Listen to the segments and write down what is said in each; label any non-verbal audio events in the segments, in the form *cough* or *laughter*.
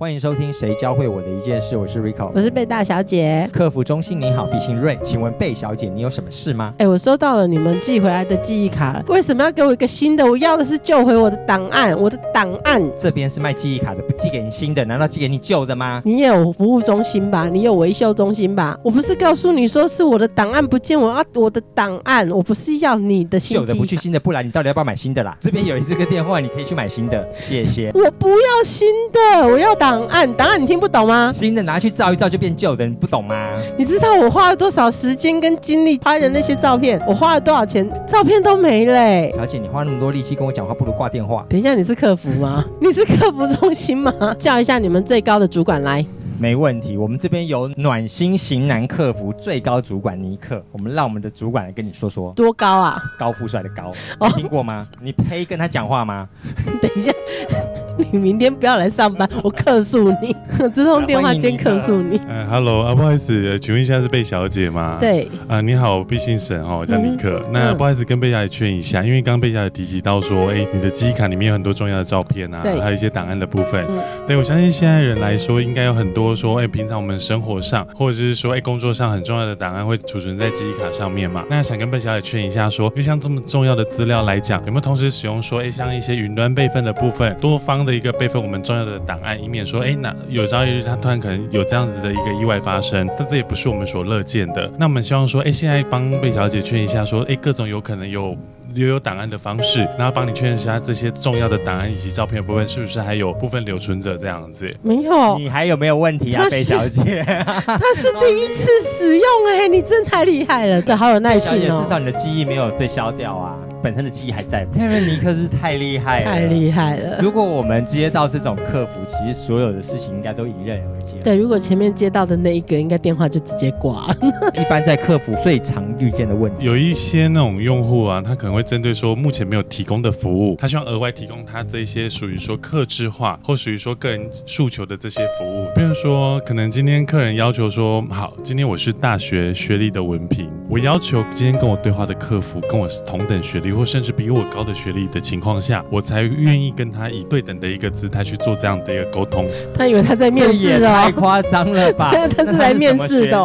欢迎收听《谁教会我的一件事》，我是 Rico，我是贝大小姐。客服中心，你好，笔姓瑞，请问贝小姐，你有什么事吗？哎，我收到了你们寄回来的记忆卡，为什么要给我一个新的？我要的是救回我的档案，我的档案。这边是卖记忆卡的，不寄给你新的，难道寄给你旧的吗？你也有服务中心吧？你有维修中心吧？我不是告诉你说是我的档案不见，我要我的档案，我不是要你的新旧的不去新的，不来你到底要不要买新的啦？这边有这个电话，你可以去买新的，谢谢。我不要新的，我要档案，档案你。听不懂吗？新的拿去照一照就变旧的，你不懂吗？你知道我花了多少时间跟精力拍的那些照片？我花了多少钱？照片都没嘞。小姐，你花那么多力气跟我讲话，不如挂电话。等一下，你是客服吗？*laughs* 你是客服中心吗？叫一下你们最高的主管来。没问题，我们这边有暖心型男客服最高主管尼克，我们让我们的主管来跟你说说。多高啊？高富帅的高，听过吗？你配跟他讲话吗？*laughs* 等一下。你明天不要来上班，我客诉你，这通电话兼客诉你。嗯，Hello 啊，不好意思，请问一下是贝小姐吗？对。啊，你好，毕姓沈哦，我叫尼克。那不好意思，跟贝小姐确认一下，因为刚刚贝小姐提及到说，哎，你的记忆卡里面有很多重要的照片啊，还有一些档案的部分。对，我相信现在人来说，应该有很多说，哎，平常我们生活上或者是说，哎，工作上很重要的档案会储存在记忆卡上面嘛？那想跟贝小姐劝一下，说，因为像这么重要的资料来讲，有没有同时使用说，哎，像一些云端备份的部分，多方的一个备份，我们。重要的档案，以免说，哎，那有朝一日他突然可能有这样子的一个意外发生，但这也不是我们所乐见的。那我们希望说，哎，现在帮贝小姐劝一下，说，哎，各种有可能有留有档案的方式，然后帮你确认一下这些重要的档案以及照片部分是不是还有部分留存着这样子。没有，你还有没有问题啊，贝小姐？*laughs* 他是第一次使用，哎，你真太厉害了，对，好有耐心哦。至少你的记忆没有被消掉啊。本身的记忆还在，泰瑞尼克是太厉害了，太厉害了。如果我们接到这种客服，其实所有的事情应该都迎刃而解。对，如果前面接到的那一个，应该电话就直接挂。*laughs* 一般在客服最常遇见的问题，有一些那种用户啊，他可能会针对说目前没有提供的服务，他希望额外提供他这些属于说客制化或属于说个人诉求的这些服务。比如说，可能今天客人要求说，好，今天我是大学学历的文凭，我要求今天跟我对话的客服跟我是同等学历，或甚至比我高的学历的情况下，我才愿意跟他以对等的一个姿态去做这样的一个沟通。他以为他在面试哦，太夸张了吧？*laughs* 他是来面试的。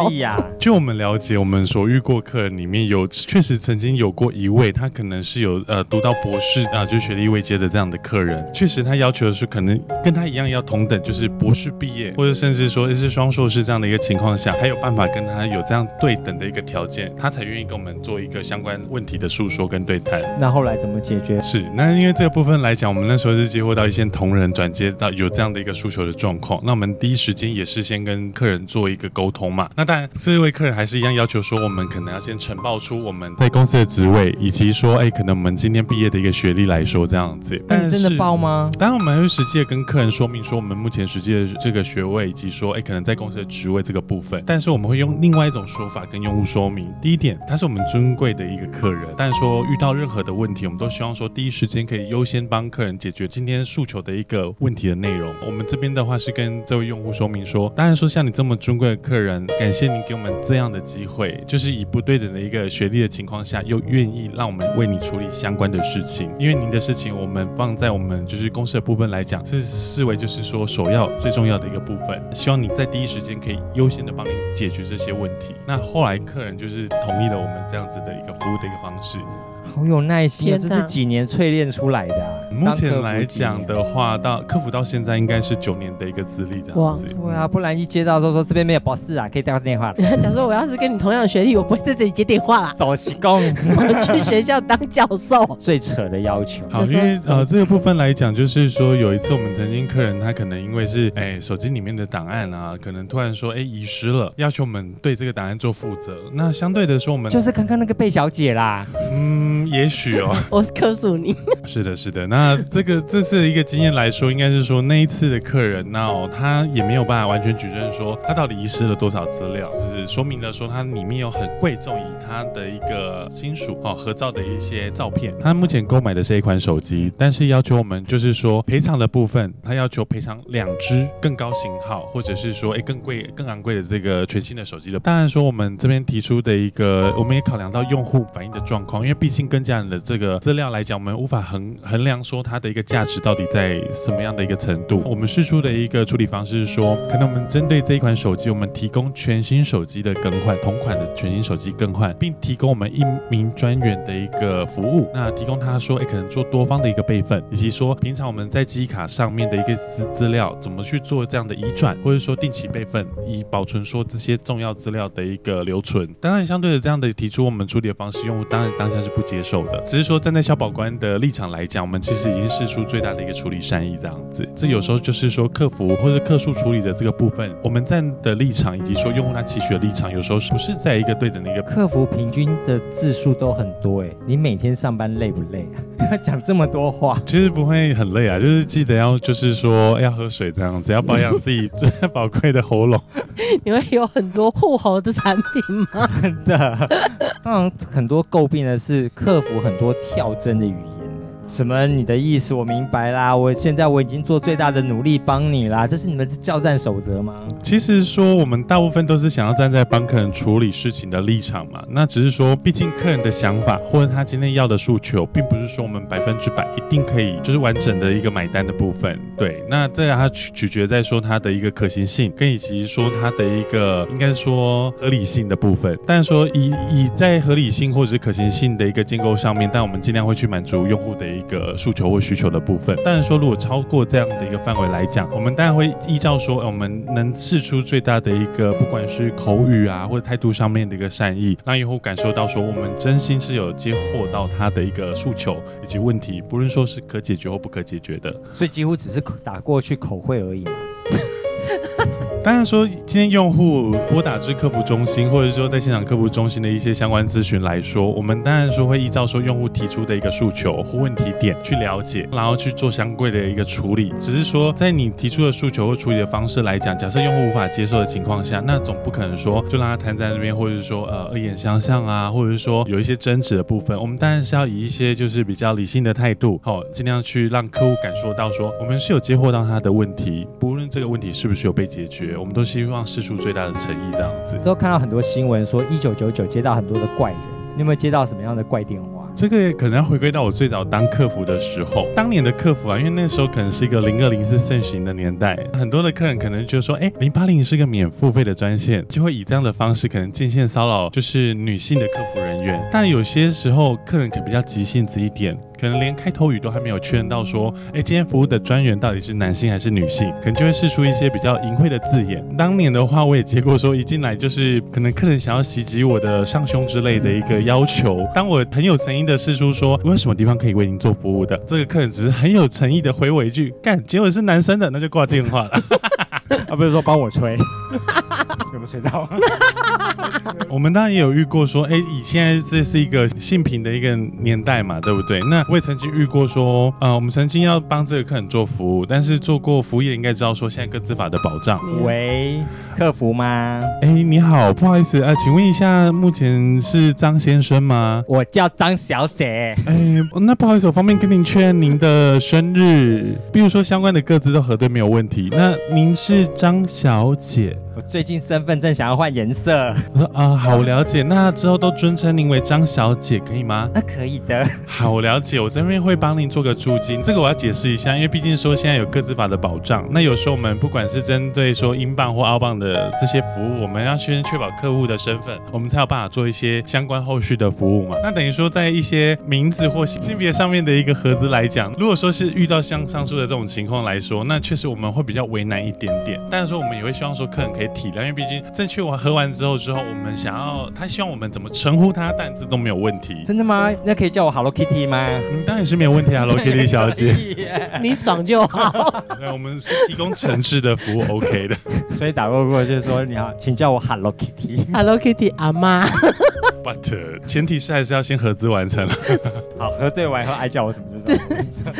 据我们了解，我们所遇过客人里面有确实曾经有过一位，他可能是有呃读到博士啊，就是学历未接的这样的客人。确实，他要求的是可能跟他一样要同等，就是博士毕业，或者甚至说是双硕士这样的一个情况下，还有办法跟他有这样对等的一个条件，他才愿意跟我们做一个相关问题的诉说跟对谈。那后来怎么解决？是那因为这个部分来讲，我们那时候是接获到一些同仁转接到有这样的一个诉求的状况，那我们第一时间也是先跟客人做一个沟通嘛。那当然，这位客人还是一样要求说，我们可能要先呈报出我们在公司的职位，以及说，哎，可能我们今天毕业的一个学历来说这样子。但真的报吗？当然，我们会实际的跟客人说明说，我们目前实际的这个学位，以及说，哎，可能在公司的职位这个部分。但是我们会用另外一种说法跟用户说明。第一点，他是我们尊贵的一个客人，但是说遇到任任何的问题，我们都希望说第一时间可以优先帮客人解决今天诉求的一个问题的内容。我们这边的话是跟这位用户说明说，当然说像你这么尊贵的客人，感谢您给我们这样的机会，就是以不对等的一个学历的情况下，又愿意让我们为你处理相关的事情。因为您的事情，我们放在我们就是公司的部分来讲，是视为就是说首要最重要的一个部分。希望你在第一时间可以优先的帮您解决这些问题。那后来客人就是同意了我们这样子的一个服务的一个方式。好有耐心啊，这是几年淬炼出来的。啊目前来讲的话，到客服到现在应该是九年的一个资历的样子。对啊，不然一接到说说这边没有博士啊，可以打电话。*laughs* 假如说我要是跟你同样的学历，我不会在这里接电话啦。多西工，*laughs* 我去学校当教授。最扯的要求。好，因为呃这个部分来讲，就是说有一次我们曾经客人他可能因为是哎手机里面的档案啊，可能突然说哎遗失了，要求我们对这个档案做负责。那相对的说，我们就是刚刚那个贝小姐啦。嗯。也许哦，*laughs* 我告诉你，*laughs* 是的，是的。那这个这是一个经验来说，应该是说那一次的客人，那哦，他也没有办法完全举证说他到底遗失了多少资料，只是说明了说他里面有很贵重以他的一个亲属哦合照的一些照片。他目前购买的是一款手机，但是要求我们就是说赔偿的部分，他要求赔偿两只更高型号，或者是说哎更贵更昂贵的这个全新的手机的。当然说我们这边提出的一个，我们也考量到用户反映的状况，因为毕竟跟家人的这个资料来讲，我们无法衡衡量说它的一个价值到底在什么样的一个程度。我们试出的一个处理方式是说，可能我们针对这一款手机，我们提供全新手机的更换，同款的全新手机更换，并提供我们一名专员的一个服务。那提供他说，哎，可能做多方的一个备份，以及说平常我们在记忆卡上面的一个资资料怎么去做这样的移转，或者说定期备份，以保存说这些重要资料的一个留存。当然，相对的这样的提出我们处理的方式，用户当然当下是不接受的。只是说站在消保官的立场来讲，我们其实已经试出最大的一个处理善意这样子。这有时候就是说客服或者客诉处理的这个部分，我们站的立场以及说用户他期许的立场，有时候不是在一个对等的一个。客服平均的字数都很多哎，你每天上班累不累啊？*laughs* 讲这么多话，其实不会很累啊，就是记得要就是说要喝水这样子，要保养自己最宝贵的喉咙。*laughs* 你会有很多护喉的产品吗？真的，*laughs* 当然很多诟病的是克服很多跳针的语言。什么？你的意思我明白啦。我现在我已经做最大的努力帮你啦。这是你们的交战守则吗？其实说我们大部分都是想要站在帮客人处理事情的立场嘛。那只是说，毕竟客人的想法或者他今天要的诉求，并不是说我们百分之百一定可以就是完整的一个买单的部分。对，那这样它取取决在说它的一个可行性，跟以及说它的一个应该说合理性的部分。但是说以以在合理性或者是可行性的一个建构上面，但我们尽量会去满足用户的。一个诉求或需求的部分，当然说如果超过这样的一个范围来讲，我们当然会依照说我们能试出最大的一个，不管是口语啊或者态度上面的一个善意，让用户感受到说我们真心是有接获到他的一个诉求以及问题，不论说是可解决或不可解决的，所以几乎只是打过去口会而已嘛。当然说，今天用户拨打至客服中心，或者说在现场客服中心的一些相关咨询来说，我们当然说会依照说用户提出的一个诉求或问题点去了解，然后去做相关的一个处理。只是说，在你提出的诉求或处理的方式来讲，假设用户无法接受的情况下，那总不可能说就让他瘫在那边，或者是说呃恶言相向啊，或者是说有一些争执的部分。我们当然是要以一些就是比较理性的态度，好，尽量去让客户感受到说我们是有接获到他的问题，不这个问题是不是有被解决。我们都希望试出最大的诚意，这样子。都看到很多新闻说，一九九九接到很多的怪人，你有没有接到什么样的怪电话？这个可能要回归到我最早当客服的时候，当年的客服啊，因为那时候可能是一个零二零四盛行的年代，很多的客人可能就说，哎，零八零是个免付费的专线，就会以这样的方式可能进线骚扰，就是女性的客服人员。但有些时候客人可比较急性子一点。可能连开头语都还没有确认到，说，哎，今天服务的专员到底是男性还是女性，可能就会试出一些比较淫秽的字眼。当年的话，我也接过说，一进来就是可能客人想要袭击我的上胸之类的一个要求。当我很有诚意的试出说，我有什么地方可以为您做服务的，这个客人只是很有诚意的回我一句，干，结果是男生的，那就挂电话了。他不是说帮我吹，*laughs* 我们当然也有遇过说，哎，以现在这是一个性平的一个年代嘛，对不对？那我也曾经遇过说，呃，我们曾经要帮这个客人做服务，但是做过服务业应该知道说，现在各自法的保障。喂，客服吗？哎，你好，不好意思啊，请问一下，目前是张先生吗？我叫张小姐。哎，那不好意思，我方便跟您确认您的生日，比如说相关的各自都核对没有问题。那您是张小姐？我最近身份证想要换颜色。我说啊，好，了解。那之后都尊称您为张小姐，可以吗？那可以的。好，我了解。我这边会帮您做个注金。这个我要解释一下，因为毕竟说现在有各自法的保障。那有时候我们不管是针对说英镑或澳镑的这些服务，我们要先确保客户的身份，我们才有办法做一些相关后续的服务嘛。那等于说在一些名字或性别上面的一个合资来讲，如果说是遇到像上述的这种情况来说，那确实我们会比较为难一点点。但是说我们也会希望说客人可以。体谅，因为毕竟正确完喝完之后之后，我们想要他希望我们怎么称呼他，但这都没有问题。真的吗？那可以叫我 Hello Kitty 吗？嗯，当然是没有问题，Hello Kitty 小姐，*laughs* 你爽就好。*laughs* 对，我们是提供诚挚的服务，OK 的。*laughs* 所以打过过就是说你好，请叫我 Hello Kitty，Hello Kitty 阿妈。，but 前提是还是要先合资完成。好，核对完以后爱叫我什么就什么。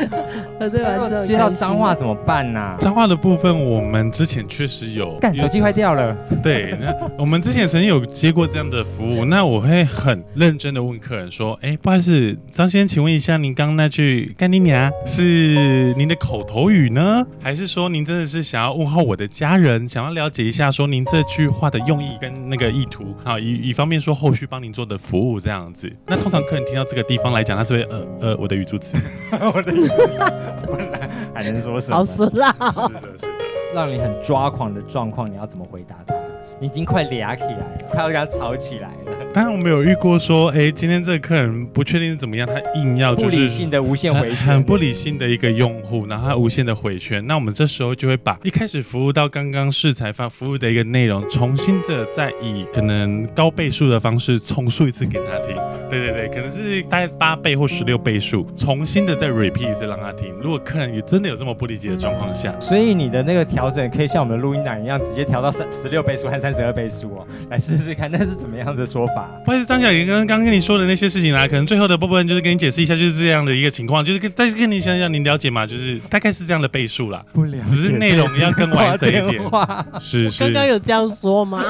核 *laughs* 对完之后如果接到脏话怎么办呢？脏话的部分，我们之前确实有干手机坏掉了，*laughs* 对，那我们之前曾经有接过这样的服务，那我会很认真的问客人说，哎，不好意思，张先生，请问一下，您刚刚那句“干你娘”是您的口头语呢，还是说您真的是想要问候我的家人，想要了解一下说您这句话的用意跟那个意图？啊，以以方便说后续帮您做的服务这样子。那通常客人听到这个地方来讲，他是会呃呃我的语助词，*laughs* 我的意思，*laughs* 不然还能说什么？好死啦！是的，是的。让你很抓狂的状况，你要怎么回答他？你已经快俩起来了，快要跟他吵起来了。当然我们有遇过说，哎，今天这个客人不确定是怎么样，他硬要就是不理性的无限回圈，很不理性的一个用户，然后他无限的回圈，那我们这时候就会把一开始服务到刚刚试采发服务的一个内容，重新的再以可能高倍数的方式重述一次给他听。对对对，可能是大概八倍或十六倍数，重新的再 repeat 一次让他听。如果客人也真的有这么不理解的状况下，所以你的那个调整可以像我们的录音档一样，直接调到三十六倍数和三十二倍数哦，*laughs* 来试试看那是怎么样的说法。不好意思，张小姐刚刚跟你说的那些事情啦，可能最后的部分就是跟你解释一下，就是这样的一个情况，就是跟再跟你想想，你了解吗？就是大概是这样的倍数啦。不了只是内容要更完整一点 *laughs* 是是，刚刚有这样说吗？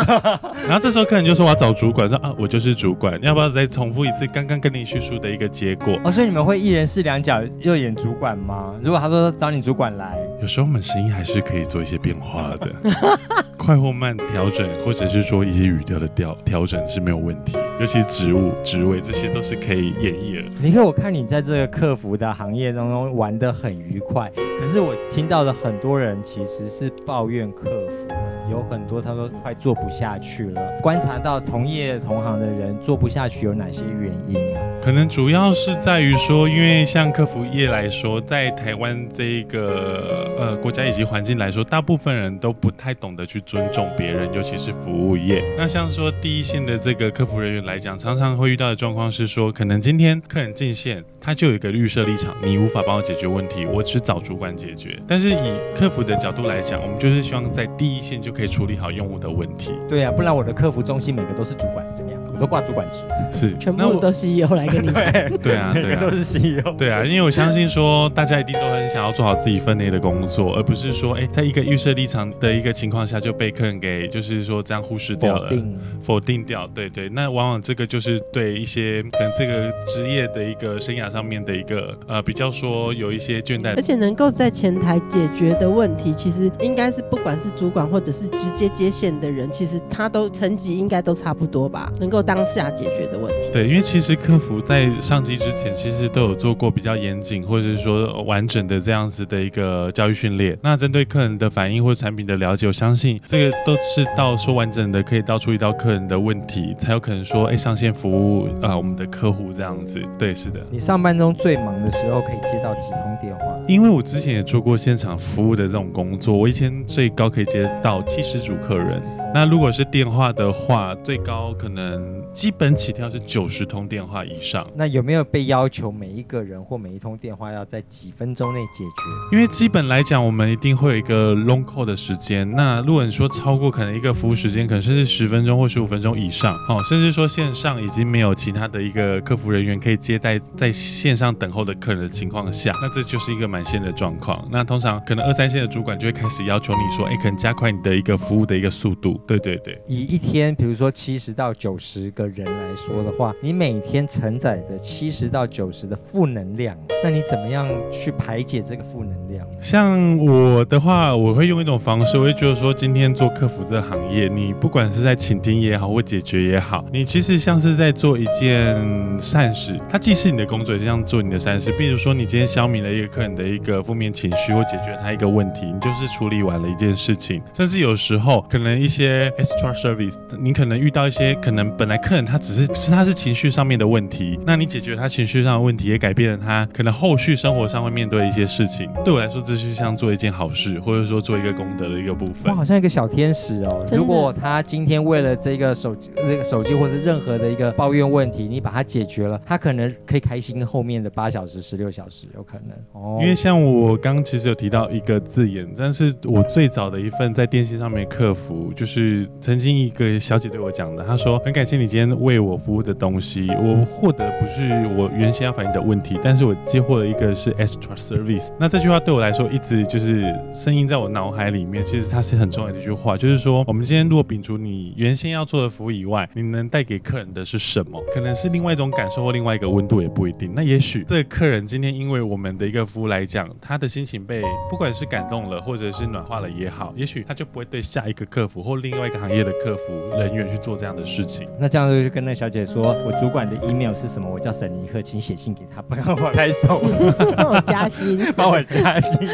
然后这时候客人就说我要找主管，说啊我就是主管，要不要再重复一次刚刚跟你叙述的一个结果？哦，所以你们会一人饰两角，又演主管吗？如果他说找你主管来，有时候我们声音还是可以做一些变化的，*laughs* 快或慢调或者是说一些语调的调调整是没有问题，尤其是职务、职位这些都是可以演绎的。你看我看你在这个客服的行业当中玩得很愉快，可是我听到的很多人其实是抱怨客服。有很多他说快做不下去了，观察到同业同行的人做不下去有哪些原因啊？可能主要是在于说，因为像客服业来说，在台湾这一个呃国家以及环境来说，大部分人都不太懂得去尊重别人，尤其是服务业。那像说第一线的这个客服人员来讲，常常会遇到的状况是说，可能今天客人进线，他就有一个预设立场，你无法帮我解决问题，我只找主管解决。但是以客服的角度来讲，我们就是希望在第一线就可以处理好用户的问题。对啊，不然我的客服中心每个都是主管，怎么样？我都挂主管职，是，全部都是由来跟你讲。*laughs* 对啊，每对啊 *laughs* 都。是 CEO。对啊，因为我相信说，大家一定都很想要做好自己分内的工作，而不是说，哎，在一个预设立场的一个情况下就被客人给就是说这样忽视掉了，否定，否定掉。对对，那往往这个就是对一些可能这个职业的一个生涯上面的一个呃比较说有一些倦怠而。且能够在前台解决的问题，其实应该是不管是主管或者是直接接线的人，其实他都层级应该都差不多吧，能够当下解决的问题。对，因为其实客服在上机之前，其实都有做过比较严谨或者是说完整的这样子的一个教育训练。那针对客人的反应或产品的了解，我相信这个都是到说完整的可以到处理到客人的问题，才有可能说哎上线服务啊、呃我们的客户这样子。对，是的。你上班中最忙的时候可以接到几通电话？因为我之前也做过现场服务的这种工作，我以前最高可以接到七十组客人。那如果是电话的话，最高可能基本起跳是九十通电话以上。那有没有被要求每一个人或每一通电话要在几分钟内解决？因为基本来讲，我们一定会有一个 long call 的时间。那如果你说超过可能一个服务时间，可能甚至十分钟或十五分钟以上，哦，甚至说线上已经没有其他的一个客服人员可以接待在线上等候的客人的情况下，那这就是一个满线的状况。那通常可能二三线的主管就会开始要求你说，哎，可能加快你的一个服务的一个速度。对对对。以一天，比如说七十到九十个人来说的话，你每天承载的七十到九十的负能量，那你怎么样去排解这个负能量？像我的话，我会用一种方式，我会觉得说，今天做客服这个行业，你不管是在倾听也好，或解决也好，你其实像是在做一件善事，它既是你的工作，也是像做你的善事。比如说，你今天消弭了一个客人的一个负面情绪，或解决他一个问题，你就是处理完了一件事情。甚至有时候，可能一些 extra service，你可能遇到一些可能本来客人他只是是他是情绪上面的问题，那你解决他情绪上的问题，也改变了他可能后续生活上会面对一些事情。对我来说，这是像做一件好事，或者说做一个功德的一个部分哇，。好像一个小天使哦。如果他今天为了这个手机、那个手机或是任何的一个抱怨问题，你把它解决了，他可能可以开心后面的八小时、十六小时，有可能哦。因为像我刚其实有提到一个字眼，但是我最早的一份在电信上面的客服，就是是曾经一个小姐对我讲的，她说很感谢你今天为我服务的东西，我获得不是我原先要反映的问题，但是我接获了一个是 extra service。那这句话对我来说一直就是声音在我脑海里面，其实它是很重要的一句话，就是说我们今天如果摒除你原先要做的服务以外，你能带给客人的是什么？可能是另外一种感受或另外一个温度也不一定。那也许这个客人今天因为我们的一个服务来讲，他的心情被不管是感动了，或者是暖化了也好，也许他就不会对下一个客服或另外一个行业的客服人员去做这样的事情。那这样就跟那小姐说，我主管的 email 是什么？我叫沈尼克，请写信给他，不要我来送，*laughs* 帮我加薪。*laughs* 帮我加薪。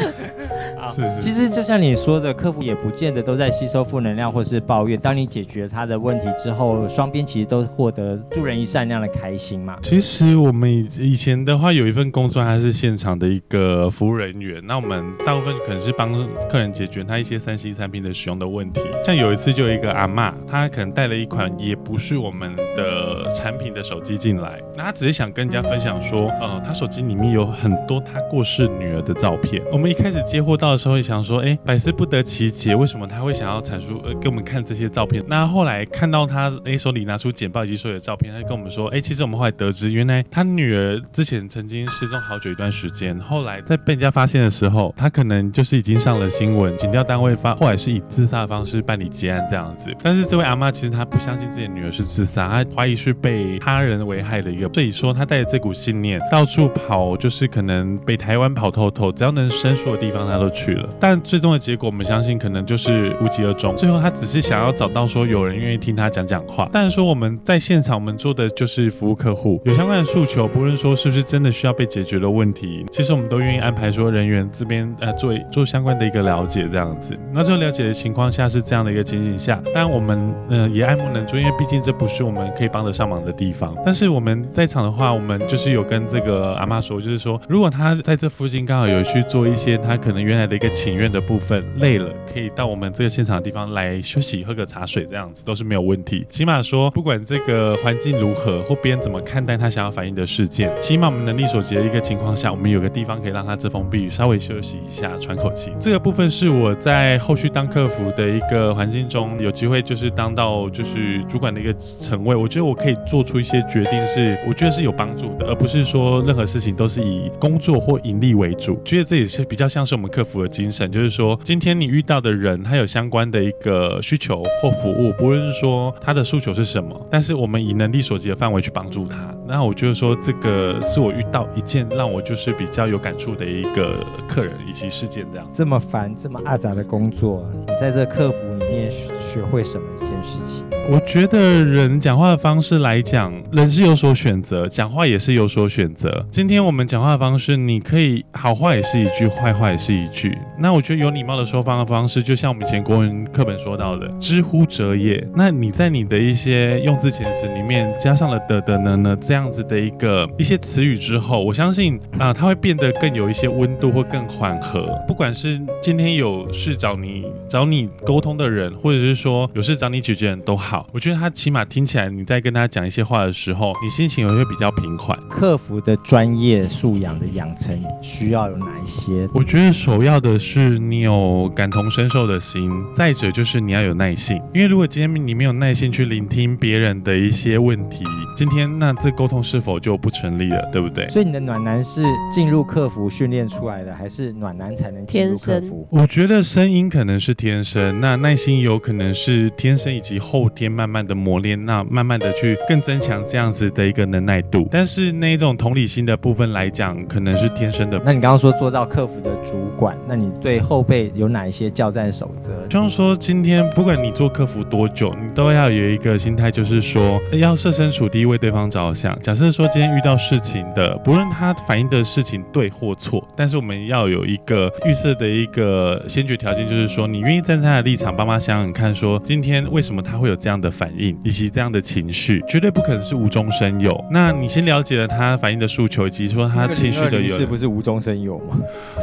好是是其实就像你说的，客服也不见得都在吸收负能量或是抱怨。当你解决他的问题之后，双边其实都获得助人一善那样的开心嘛。其实我们以以前的话，有一份工作还是现场的一个服务人员。那我们大部分可能是帮客人解决他一些三 C 产品的使用的问题。像有一次就有一个阿妈，她可能带了一款也不是我们的产品的手机进来，那她只是想跟人家分享说，呃，她手机里面有很多她过世女儿的照片。我们一开始接获到的时候，也想说，哎，百思不得其解，为什么他会想要阐述呃给我们看这些照片？那后来看到他哎手里拿出简报以及所有的照片，他就跟我们说，哎，其实我们后来得知，原来他女儿之前曾经失踪好久一段时间，后来在被人家发现的时候，他可能就是已经上了新闻，警调单位发，后来是以自杀的方式办理结案这样子。但是这位阿妈其实她不相信自己的女儿是自杀，她怀疑是被他人危害的一个，所以说她带着这股信念到处跑，就是可能被台湾跑透透，只要能申诉的地方她都去去了。但最终的结果，我们相信可能就是无疾而终。最后他只是想要找到说有人愿意听他讲讲话。但是说我们在现场，我们做的就是服务客户，有相关的诉求，不论说是不是真的需要被解决的问题，其实我们都愿意安排说人员这边呃做做相关的一个了解这样子。那这个了解的情况下是这样的一个情形下，当然我们呃也爱莫能助，因为毕竟这不是我们可以帮得上忙的地方。但是我们在场的话，我们就是有跟这个阿妈说，就是说如果她在这附近刚好有去做一些她可能原来的一个请愿的部分，累了可以到我们这个现场的地方来休息，喝个茶水这样子都是没有问题。起码说不管这个环境如何或别人怎么看待他想要反映的事件，起码我们能力所及的一个情况下，我们有个地方可以让他遮风避雨，稍微休息一下，喘口气。这个部分是我在后续当客服的一个环境中有机会，就是当到就是主管的一个层位，我觉得我可以做出一些决定，是我觉得是有帮助的，而不是说任何事情都是以工作或盈利为主。觉得这也是比较像是我们客服服的精神，就是说今天你遇到的人，他有相关的一个需求或服务，不论是说他的诉求是什么，但是我们以能力所及的范围去帮助他。那我就是说这个是我遇到一件让我就是比较有感触的一个客人以及事件这样。这么烦、这么阿杂的工作，你在这客服里面学学会什么一件事情？我觉得人讲话的方式来讲，人是有所选择，讲话也是有所选择。今天我们讲话的方式，你可以好话也是一句，坏话也是一句。那我觉得有礼貌的说方的方式，就像我们以前国文课本说到的“知乎者也”。那你在你的一些用字遣词里面加上了的的呢呢这样子的一个一些词语之后，我相信啊、它会变得更有一些温度或更缓和。不管是今天有事找你找你沟通的人，或者是说有事找你解决人都好，我觉得他起码听起来你在跟他讲一些话的时候，你心情也会比较平缓。客服的专业素养的养成需要有哪一些？我觉得首要的是你有感同身受的心，再者就是你要有耐性。因为如果今天你没有耐心去聆听别人的一些问题，今天那这沟通是否就不成立了，对不对？所以你的暖男是进入客服训练出来的，还是暖男才能进入客服？我觉得声音可能是天生，那耐心有可能是天生以及后天慢慢的磨练，那慢慢的去更增强这样子的一个能耐度。但是那一种同理心的部分来讲，可能是天生的。那你刚刚说做到客服的主管，那你对后辈有哪一些教战守则？就像说，今天不管你做客服多久，你都要有一个心态，就是说要设身处地为对方着想。假设说今天遇到事情的，不论他反映的事情对或错，但是我们要有一个预设的一个先决条件，就是说你愿意站在他的立场，帮他想想看，说今天为什么他会有这样。的反应以及这样的情绪，绝对不可能是无中生有。那你先了解了他反应的诉求，以及说他情绪的有是不是无中生有嘛？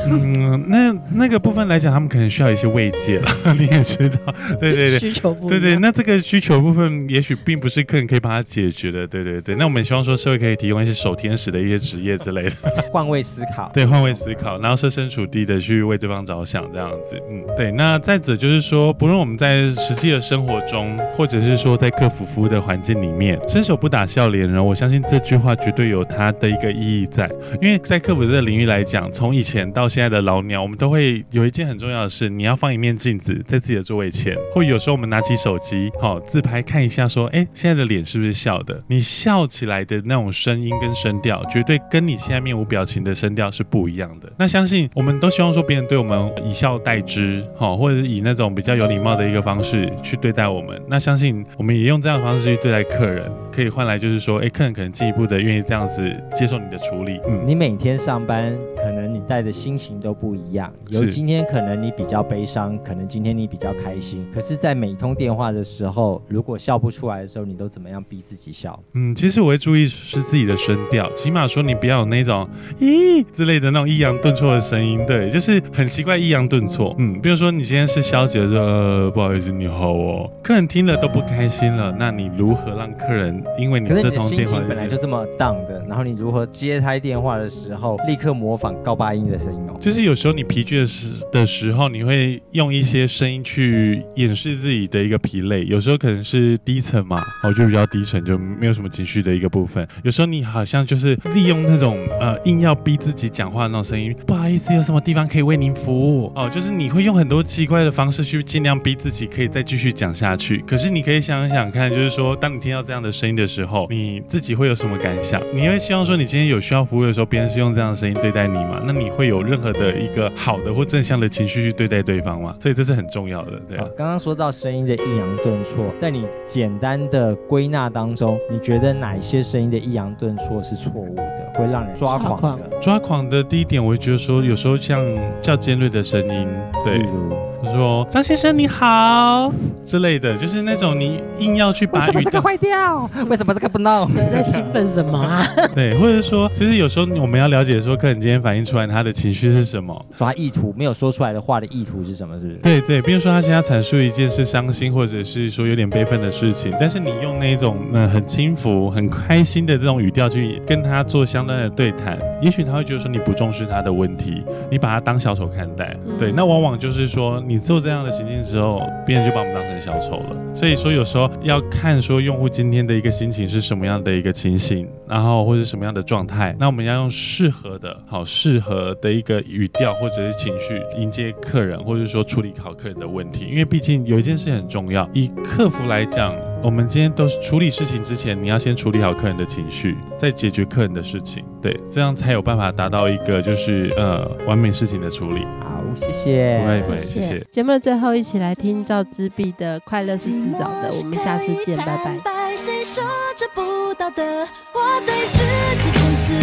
嗯，那那个部分来讲，他们可能需要一些慰藉了。*laughs* 你也知道，对对对，需求部分对对，那这个需求部分，也许并不是客人可以帮他解决的。对对对，那我们希望说社会可以提供一些守天使的一些职业之类的，*laughs* 换位思考。对，换位思考，然后设身处地的去为对方着想，这样子。嗯，对。那再者就是说，不论我们在实际的生活中，或者是说在客服服务的环境里面，伸手不打笑脸人，我相信这句话绝对有它的一个意义在。因为在客服这个领域来讲，从以前到现在的老鸟，我们都会有一件很重要的事，你要放一面镜子在自己的座位前，或有时候我们拿起手机，好、自拍看一下，说，哎，现在的脸是不是笑的？你笑起来的那种声音跟声调，绝对跟你现在面无表情的声调是不一样的。那相信我们都希望说别人对我们以笑待之，好、或者是以那种比较有礼貌的一个方式去对待我们。那相信我们也用这样的方式去对待客人，可以换来就是说，哎，客人可能进一步的愿意这样子接受你的处理。嗯，你每天上班，可能你带的心情都不一样。是今天可能你比较悲伤，可能今天你比较开心。可是，在每通电话的时候，如果笑不出来的时候，你都怎么样逼自己笑？嗯，其实我会注意是自己的声调，起码说你不要有那种咦之类的那种抑扬顿挫的声音，对，就是很奇怪抑扬顿挫。嗯，比如说你今天是消极的说，呃，不好意思，你好哦，客人听了都不开心了，那你如何让客人因为你这通电话情本来就这么 down 的，然后你如何接他电话的时候，立刻模仿高八音的声音哦？就是有时候你疲倦的时的时候，你会用一些声音去掩饰自己的一个疲累。有时候可能是低沉嘛，哦，就比较低沉，就没有什么情绪的一个部分。有时候你好像就是利用那种呃硬要逼自己讲话的那种声音，不好意思，有什么地方可以为您服务？哦，就是你会用很多奇怪的方式去尽量逼自己可以再继续讲下去。可是你可以想想看，就是说，当你听到这样的声音的时候，你自己会有什么感想？你会希望说，你今天有需要服务的时候，别人是用这样的声音对待你吗？那你会有任何的一个好的或正向的情绪去对待对方嘛？所以这是很重要的，对啊，。刚刚说到声音的抑扬顿挫，在你简单的归纳当中，你觉得哪一些声音的抑扬顿挫是错误的，会让人抓狂的？抓狂的第一点，我会觉得说，有时候像较尖锐的声音，对例，如就说张先生你好之类的，就是那种你硬要去把什么这个坏掉？为什么这个不弄？你在兴奋什么啊？对，或者说，其实有时候我们要了解说，客人今天反映出来他的情绪是什么。说他意图没有说出来的话的意图是什么？是不是？对对，比如说他现在阐述一件事伤心或者是说有点悲愤的事情，但是你用那种呃很轻浮、很开心的这种语调去跟他做相关的对谈，也许他会觉得说你不重视他的问题，你把他当小丑看待。嗯对，那往往就是说你做这样的行径之后，别人就把我们当成小丑了。所以说有时候要看说用户今天的一个心情是什么样的一个情形，然后或者什么样的状态，那我们要用适合的、好适合的一个语调或者是情绪迎接客人，或者说处理好客人的问题。因为毕竟有一件事很重要，以客服来讲，我们今天都是处理事情之前，你要先处理好客人的情绪，再解决客人的事情，对，这样才有办法达到一个就是呃完美事情的处理。好，谢谢。不会不会，谢谢。节目的最后，一起来听赵之璧的《快乐是自找的》，我们下次见，拜拜。谁说这不道德？我对自己诚实